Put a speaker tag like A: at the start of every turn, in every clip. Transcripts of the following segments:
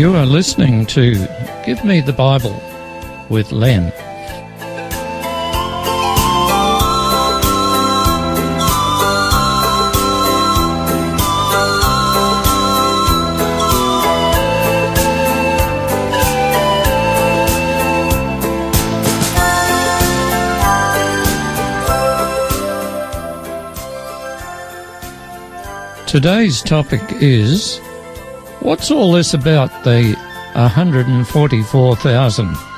A: You are listening to Give Me the Bible with Len. Today's topic is What's all this about the 144,000?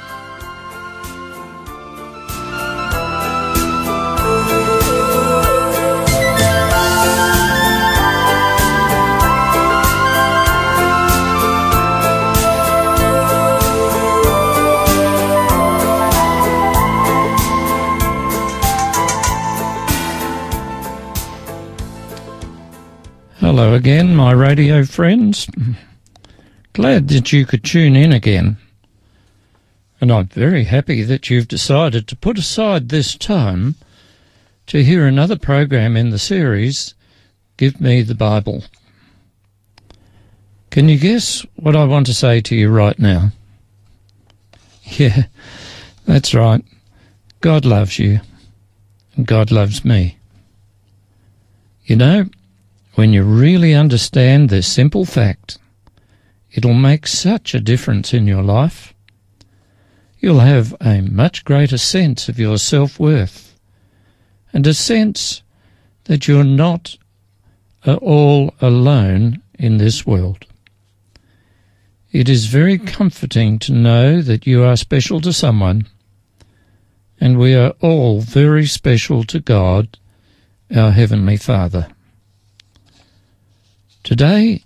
A: Hello again, my radio friends. Glad that you could tune in again. And I'm very happy that you've decided to put aside this time to hear another program in the series, Give Me the Bible. Can you guess what I want to say to you right now? Yeah, that's right. God loves you, and God loves me. You know, when you really understand this simple fact, it'll make such a difference in your life. You'll have a much greater sense of your self worth and a sense that you're not uh, all alone in this world. It is very comforting to know that you are special to someone, and we are all very special to God, our Heavenly Father. Today,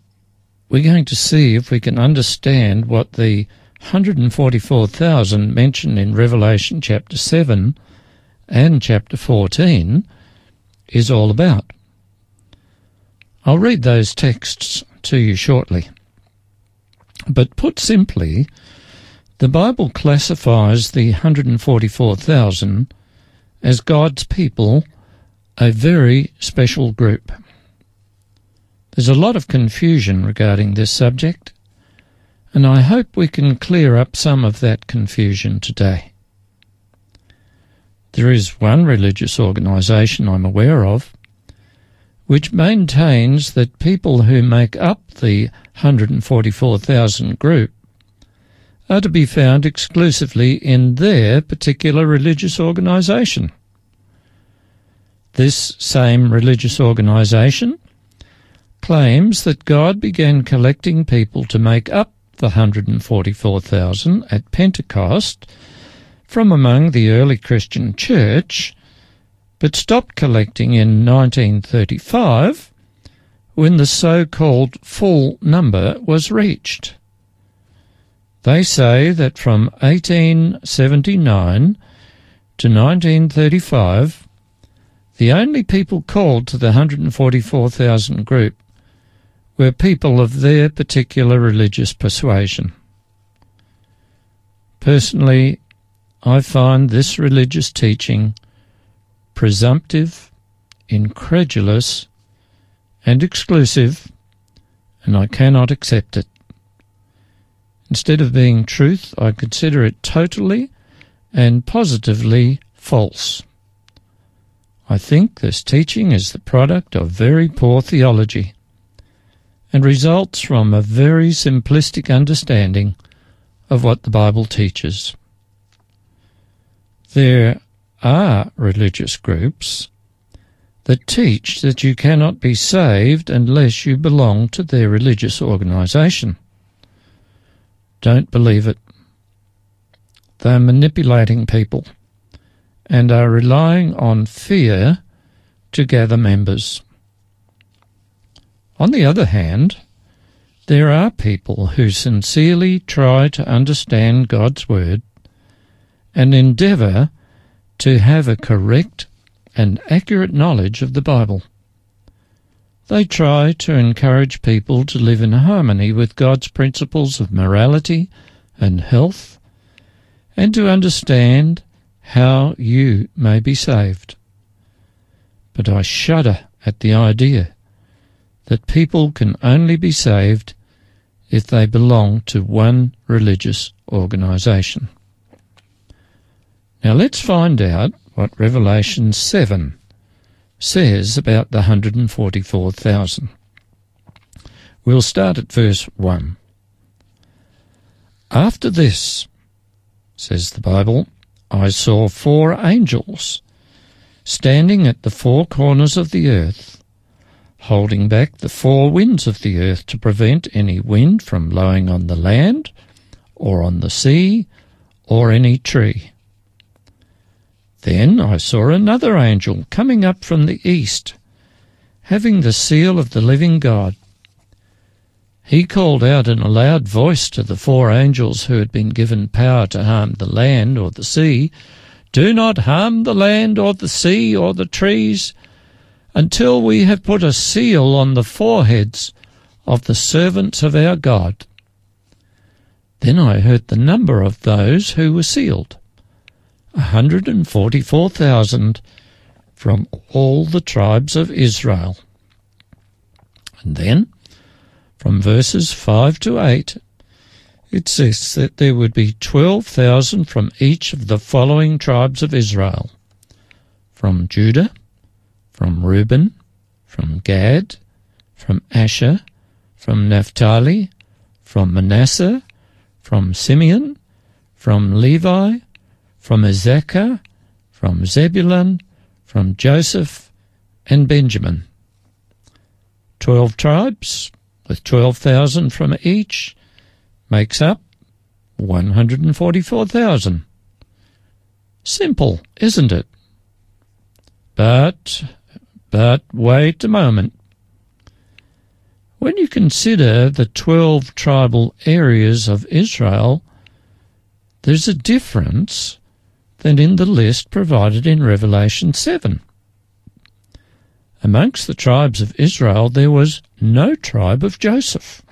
A: we're going to see if we can understand what the 144,000 mentioned in Revelation chapter 7 and chapter 14 is all about. I'll read those texts to you shortly. But put simply, the Bible classifies the 144,000 as God's people, a very special group. There's a lot of confusion regarding this subject, and I hope we can clear up some of that confusion today. There is one religious organisation I'm aware of which maintains that people who make up the 144,000 group are to be found exclusively in their particular religious organisation. This same religious organisation claims that God began collecting people to make up the 144,000 at Pentecost from among the early Christian church, but stopped collecting in 1935 when the so-called full number was reached. They say that from 1879 to 1935, the only people called to the 144,000 group were people of their particular religious persuasion. Personally, I find this religious teaching presumptive, incredulous, and exclusive, and I cannot accept it. Instead of being truth, I consider it totally and positively false. I think this teaching is the product of very poor theology and results from a very simplistic understanding of what the Bible teaches. There are religious groups that teach that you cannot be saved unless you belong to their religious organization. Don't believe it. They're manipulating people and are relying on fear to gather members. On the other hand, there are people who sincerely try to understand God's Word and endeavour to have a correct and accurate knowledge of the Bible. They try to encourage people to live in harmony with God's principles of morality and health, and to understand how you may be saved. But I shudder at the idea that people can only be saved if they belong to one religious organization. Now let's find out what Revelation 7 says about the 144,000. We'll start at verse 1. After this, says the Bible, I saw four angels standing at the four corners of the earth, holding back the four winds of the earth to prevent any wind from blowing on the land, or on the sea, or any tree. Then I saw another angel coming up from the east, having the seal of the living God. He called out in a loud voice to the four angels who had been given power to harm the land or the sea Do not harm the land or the sea or the trees until we have put a seal on the foreheads of the servants of our God. Then I heard the number of those who were sealed a 144,000 from all the tribes of Israel. And then from verses 5 to 8, it says that there would be 12,000 from each of the following tribes of Israel from Judah, from Reuben, from Gad, from Asher, from Naphtali, from Manasseh, from Simeon, from Levi, from Issachar, from Zebulun, from Joseph, and Benjamin. Twelve tribes, with 12,000 from each, makes up 144,000. Simple, isn't it? But, but wait a moment. When you consider the 12 tribal areas of Israel, there's a difference than in the list provided in Revelation 7. Amongst the tribes of Israel there was no tribe of Joseph.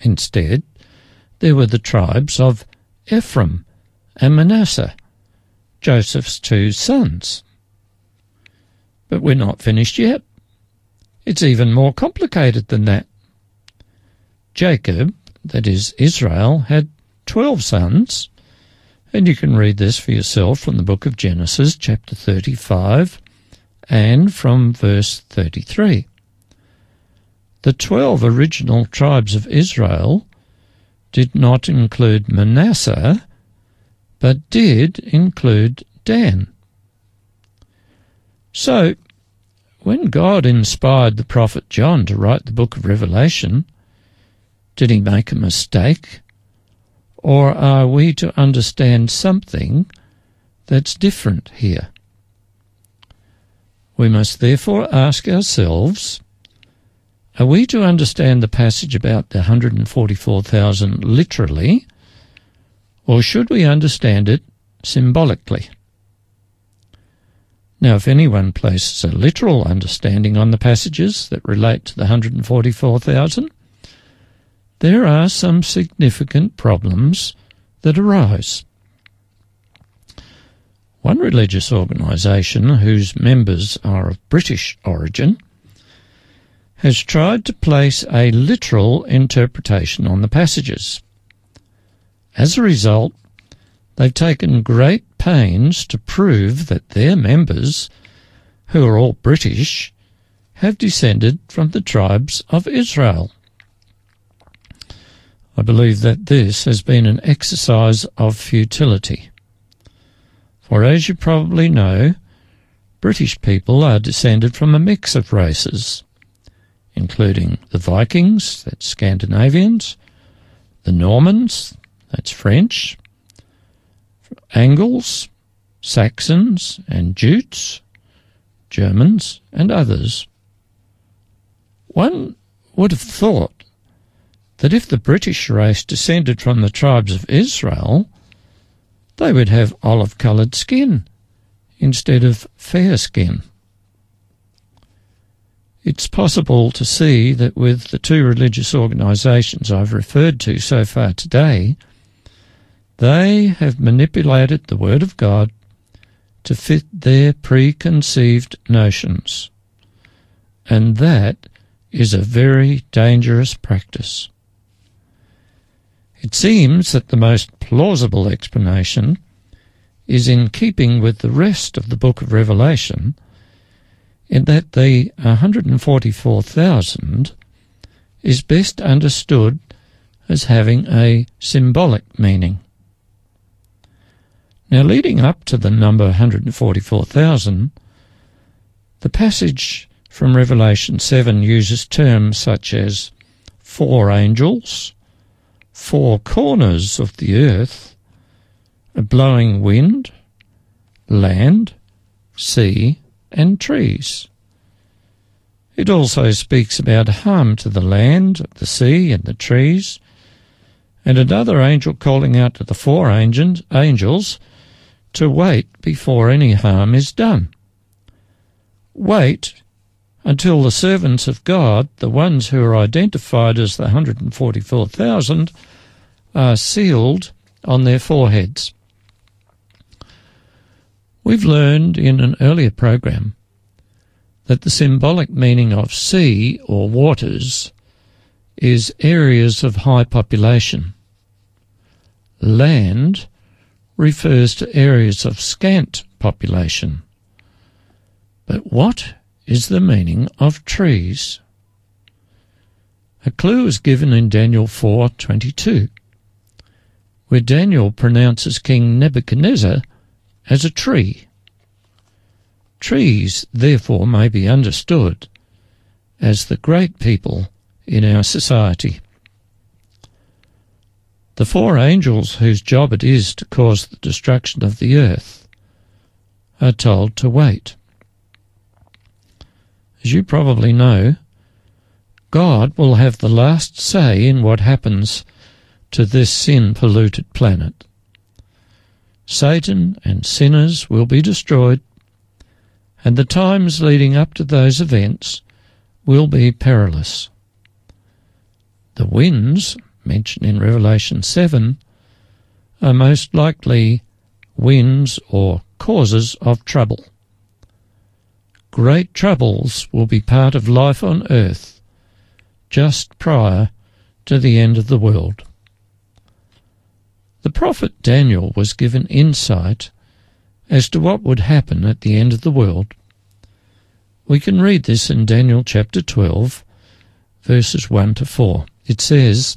A: Instead, there were the tribes of Ephraim and Manasseh, Joseph's two sons. But we're not finished yet. It's even more complicated than that. Jacob, that is Israel, had twelve sons, and you can read this for yourself from the book of Genesis, chapter 35, and from verse 33. The twelve original tribes of Israel did not include Manasseh, but did include Dan. So, when God inspired the prophet John to write the book of Revelation, did he make a mistake? Or are we to understand something that's different here? We must therefore ask ourselves are we to understand the passage about the 144,000 literally, or should we understand it symbolically? Now, if anyone places a literal understanding on the passages that relate to the 144,000, there are some significant problems that arise. One religious organisation whose members are of British origin has tried to place a literal interpretation on the passages. As a result, they've taken great pains to prove that their members, who are all British, have descended from the tribes of Israel. I believe that this has been an exercise of futility. For as you probably know, British people are descended from a mix of races including the Vikings, that's Scandinavians, the Normans, that's French, Angles, Saxons, and Jutes, Germans, and others. One would have thought that if the British race descended from the tribes of Israel, they would have olive coloured skin instead of fair skin. It's possible to see that with the two religious organisations I've referred to so far today, they have manipulated the Word of God to fit their preconceived notions. And that is a very dangerous practice. It seems that the most plausible explanation is in keeping with the rest of the book of Revelation, in that the 144,000 is best understood as having a symbolic meaning. Now, leading up to the number 144,000, the passage from Revelation 7 uses terms such as four angels, four corners of the earth, a blowing wind, land, sea, and trees. It also speaks about harm to the land, the sea, and the trees, and another angel calling out to the four angels to wait before any harm is done. Wait until the servants of God, the ones who are identified as the 144,000, are sealed on their foreheads. We've learned in an earlier program that the symbolic meaning of sea or waters is areas of high population. Land refers to areas of scant population. But what is the meaning of trees? A clue is given in Daniel 4:22, where Daniel pronounces King Nebuchadnezzar as a tree. Trees, therefore, may be understood as the great people in our society. The four angels whose job it is to cause the destruction of the earth are told to wait. As you probably know, God will have the last say in what happens to this sin polluted planet. Satan and sinners will be destroyed, and the times leading up to those events will be perilous. The winds mentioned in Revelation 7 are most likely winds or causes of trouble. Great troubles will be part of life on earth just prior to the end of the world. The prophet Daniel was given insight as to what would happen at the end of the world. We can read this in Daniel chapter 12, verses 1 to 4. It says,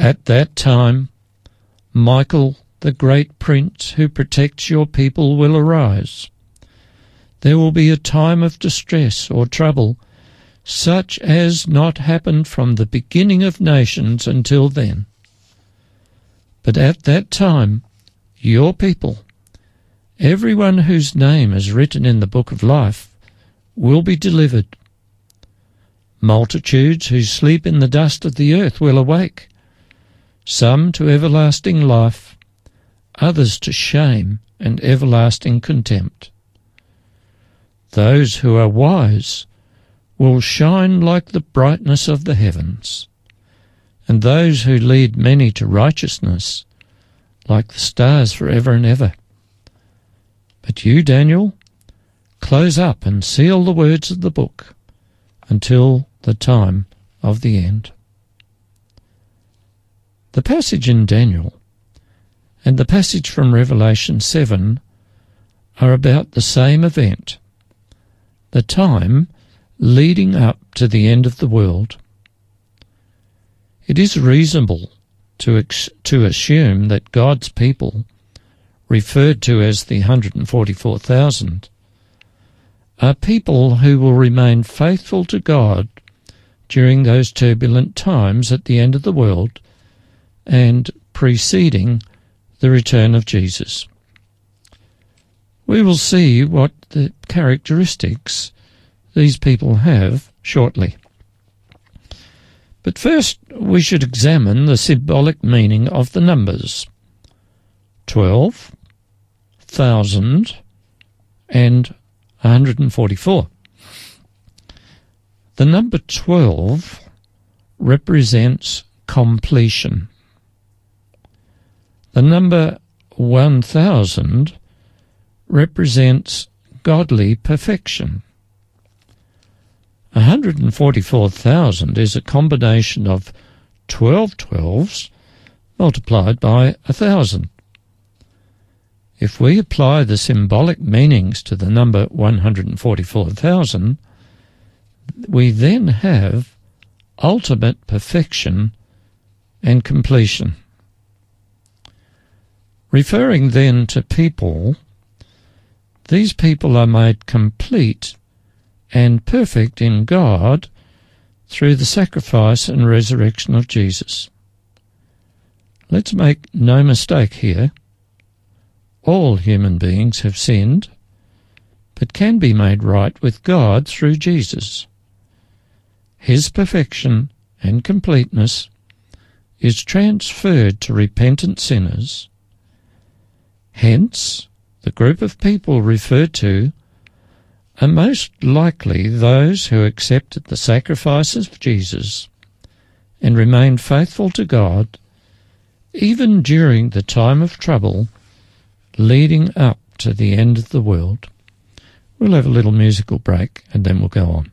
A: At that time, Michael, the great prince who protects your people, will arise. There will be a time of distress or trouble, such as not happened from the beginning of nations until then. But at that time, your people, everyone whose name is written in the book of life, will be delivered. Multitudes who sleep in the dust of the earth will awake, some to everlasting life, others to shame and everlasting contempt. Those who are wise will shine like the brightness of the heavens and those who lead many to righteousness, like the stars for ever and ever. But you, Daniel, close up and seal the words of the book until the time of the end. The passage in Daniel and the passage from Revelation 7 are about the same event, the time leading up to the end of the world. It is reasonable to, ex- to assume that God's people, referred to as the 144,000, are people who will remain faithful to God during those turbulent times at the end of the world and preceding the return of Jesus. We will see what the characteristics these people have shortly. But first, we should examine the symbolic meaning of the numbers 12, 1000, and 144. The number 12 represents completion. The number 1000 represents godly perfection. 144,000 is a combination of 12 12s multiplied by a thousand. If we apply the symbolic meanings to the number 144,000, we then have ultimate perfection and completion. Referring then to people, these people are made complete and perfect in God through the sacrifice and resurrection of Jesus. Let's make no mistake here. All human beings have sinned, but can be made right with God through Jesus. His perfection and completeness is transferred to repentant sinners. Hence, the group of people referred to are most likely those who accepted the sacrifices of Jesus and remained faithful to God even during the time of trouble leading up to the end of the world. We'll have a little musical break and then we'll go on.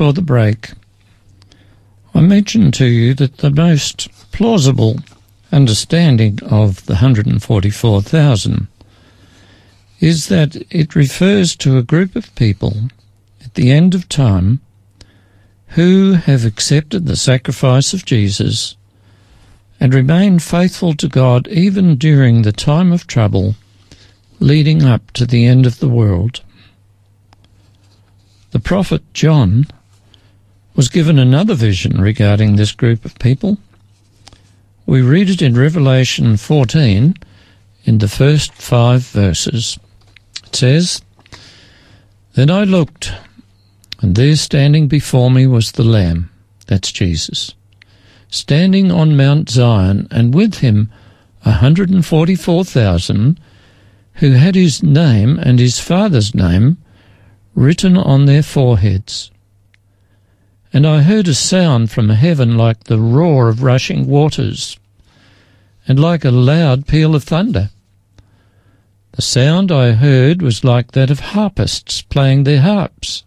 A: Before the break, I mentioned to you that the most plausible understanding of the 144,000 is that it refers to a group of people at the end of time who have accepted the sacrifice of Jesus and remained faithful to God even during the time of trouble leading up to the end of the world. The prophet John was given another vision regarding this group of people. We read it in Revelation 14 in the first five verses. It says, Then I looked, and there standing before me was the Lamb, that's Jesus, standing on Mount Zion, and with him a hundred and forty four thousand who had his name and his father's name written on their foreheads. And I heard a sound from heaven like the roar of rushing waters, and like a loud peal of thunder. The sound I heard was like that of harpists playing their harps.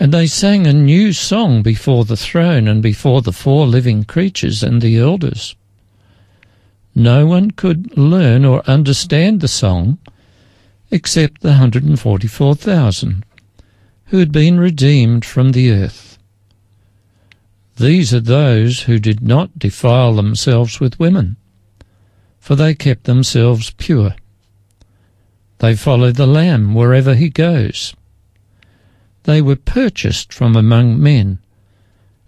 A: And they sang a new song before the throne and before the four living creatures and the elders. No one could learn or understand the song except the 144,000 who had been redeemed from the earth. These are those who did not defile themselves with women, for they kept themselves pure. They follow the Lamb wherever he goes. They were purchased from among men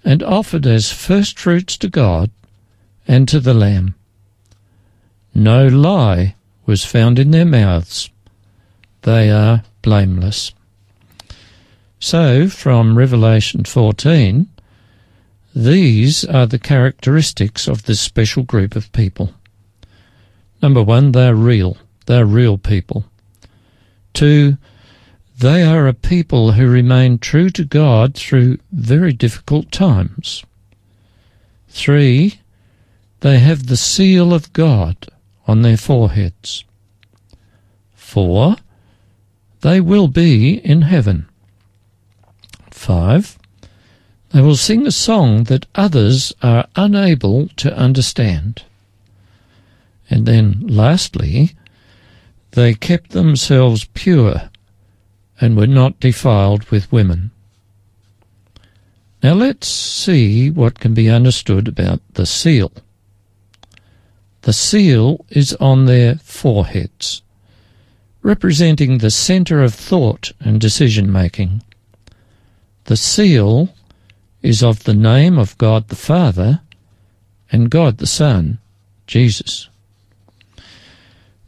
A: and offered as firstfruits to God and to the Lamb. No lie was found in their mouths. They are blameless. So, from Revelation 14, these are the characteristics of this special group of people. Number one, they're real. They're real people. Two, they are a people who remain true to God through very difficult times. Three, they have the seal of God on their foreheads. Four, they will be in heaven. Five, they will sing a song that others are unable to understand. And then, lastly, they kept themselves pure and were not defiled with women. Now let's see what can be understood about the seal. The seal is on their foreheads, representing the centre of thought and decision making. The seal is of the name of God the Father and God the Son, Jesus.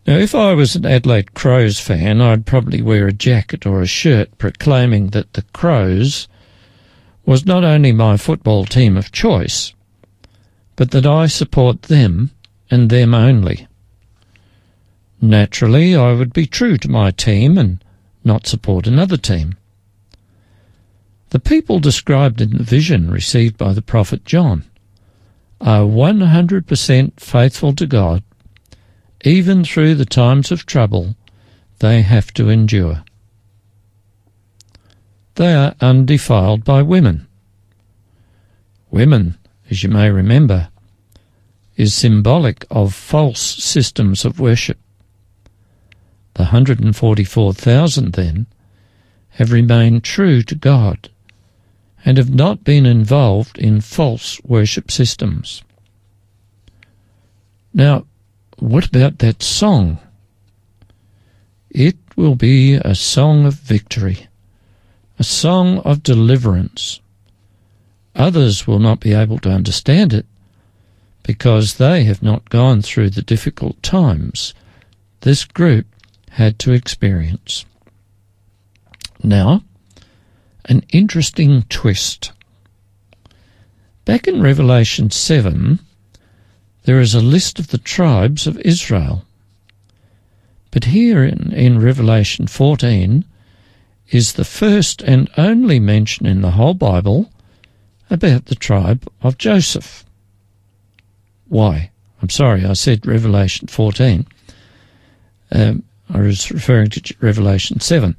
A: Now, if I was an Adelaide Crows fan, I'd probably wear a jacket or a shirt proclaiming that the Crows was not only my football team of choice, but that I support them and them only. Naturally, I would be true to my team and not support another team. The people described in the vision received by the prophet John are 100% faithful to God, even through the times of trouble they have to endure. They are undefiled by women. Women, as you may remember, is symbolic of false systems of worship. The 144,000 then have remained true to God and have not been involved in false worship systems. Now, what about that song? It will be a song of victory, a song of deliverance. Others will not be able to understand it, because they have not gone through the difficult times this group had to experience. Now, an interesting twist. Back in Revelation 7, there is a list of the tribes of Israel. But here in, in Revelation 14 is the first and only mention in the whole Bible about the tribe of Joseph. Why? I'm sorry, I said Revelation 14. Um, I was referring to Revelation 7.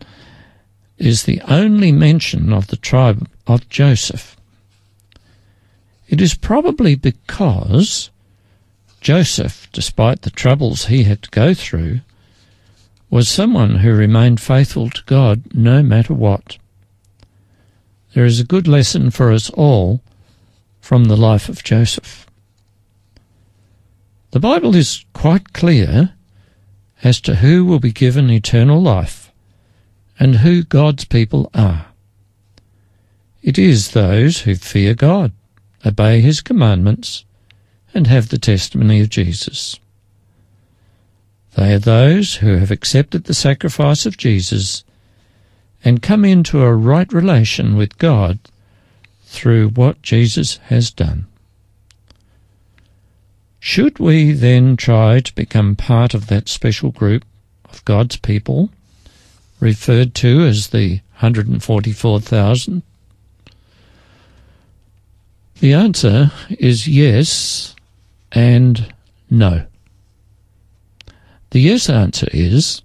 A: Is the only mention of the tribe of Joseph. It is probably because Joseph, despite the troubles he had to go through, was someone who remained faithful to God no matter what. There is a good lesson for us all from the life of Joseph. The Bible is quite clear as to who will be given eternal life and who God's people are. It is those who fear God, obey His commandments, and have the testimony of Jesus. They are those who have accepted the sacrifice of Jesus and come into a right relation with God through what Jesus has done. Should we then try to become part of that special group of God's people, referred to as the 144,000? The answer is yes and no. The yes answer is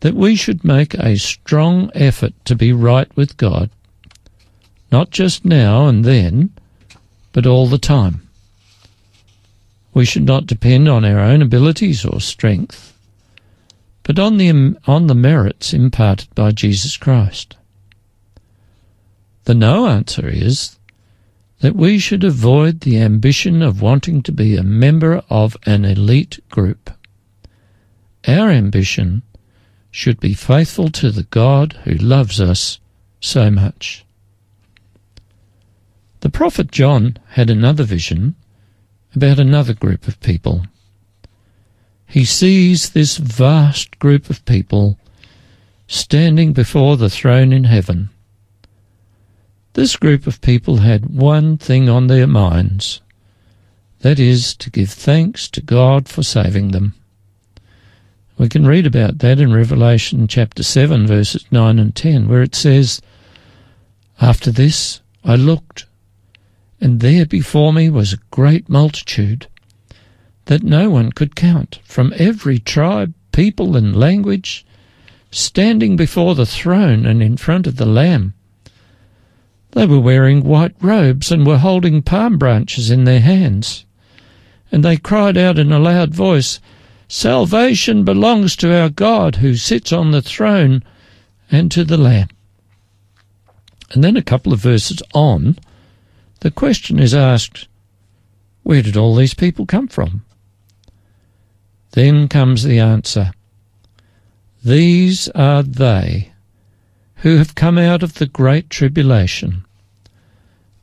A: that we should make a strong effort to be right with God, not just now and then, but all the time. We should not depend on our own abilities or strength, but on the, on the merits imparted by Jesus Christ. The no answer is that we should avoid the ambition of wanting to be a member of an elite group. Our ambition should be faithful to the God who loves us so much. The prophet John had another vision about another group of people. He sees this vast group of people standing before the throne in heaven. This group of people had one thing on their minds that is, to give thanks to God for saving them. We can read about that in Revelation chapter 7, verses 9 and 10, where it says, After this I looked, and there before me was a great multitude that no one could count, from every tribe, people, and language, standing before the throne and in front of the Lamb. They were wearing white robes and were holding palm branches in their hands. And they cried out in a loud voice, Salvation belongs to our God who sits on the throne and to the Lamb. And then a couple of verses on, the question is asked, where did all these people come from? Then comes the answer. These are they who have come out of the great tribulation.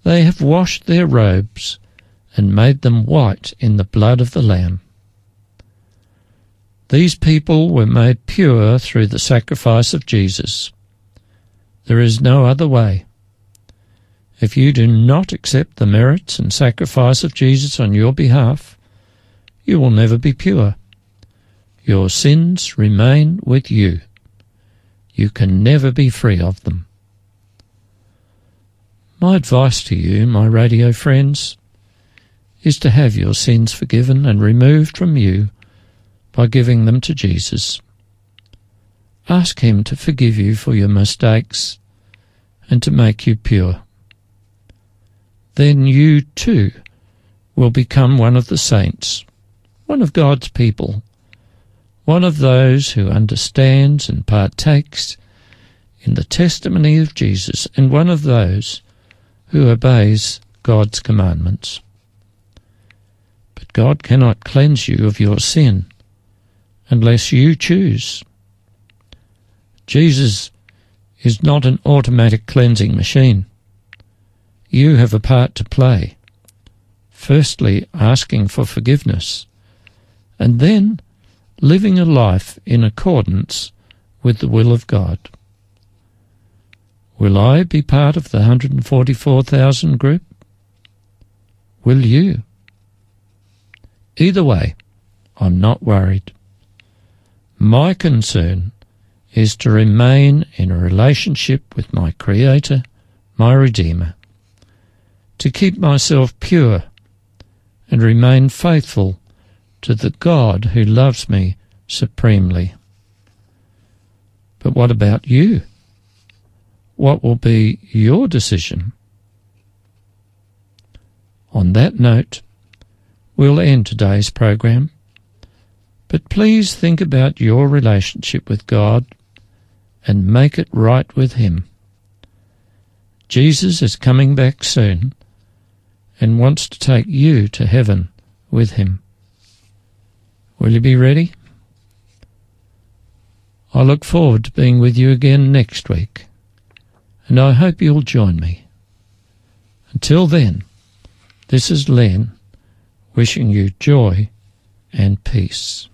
A: They have washed their robes and made them white in the blood of the Lamb. These people were made pure through the sacrifice of Jesus. There is no other way. If you do not accept the merits and sacrifice of Jesus on your behalf, you will never be pure. Your sins remain with you. You can never be free of them. My advice to you, my radio friends, is to have your sins forgiven and removed from you by giving them to Jesus. Ask Him to forgive you for your mistakes and to make you pure. Then you too will become one of the saints, one of God's people, one of those who understands and partakes in the testimony of Jesus, and one of those who obeys God's commandments. But God cannot cleanse you of your sin unless you choose. Jesus is not an automatic cleansing machine. You have a part to play. Firstly, asking for forgiveness, and then living a life in accordance with the will of God. Will I be part of the 144,000 group? Will you? Either way, I'm not worried. My concern is to remain in a relationship with my Creator, my Redeemer, to keep myself pure and remain faithful to the God who loves me supremely. But what about you? What will be your decision? On that note, we'll end today's program. But please think about your relationship with God and make it right with Him. Jesus is coming back soon and wants to take you to heaven with Him. Will you be ready? I look forward to being with you again next week, and I hope you'll join me. Until then, this is Len wishing you joy and peace.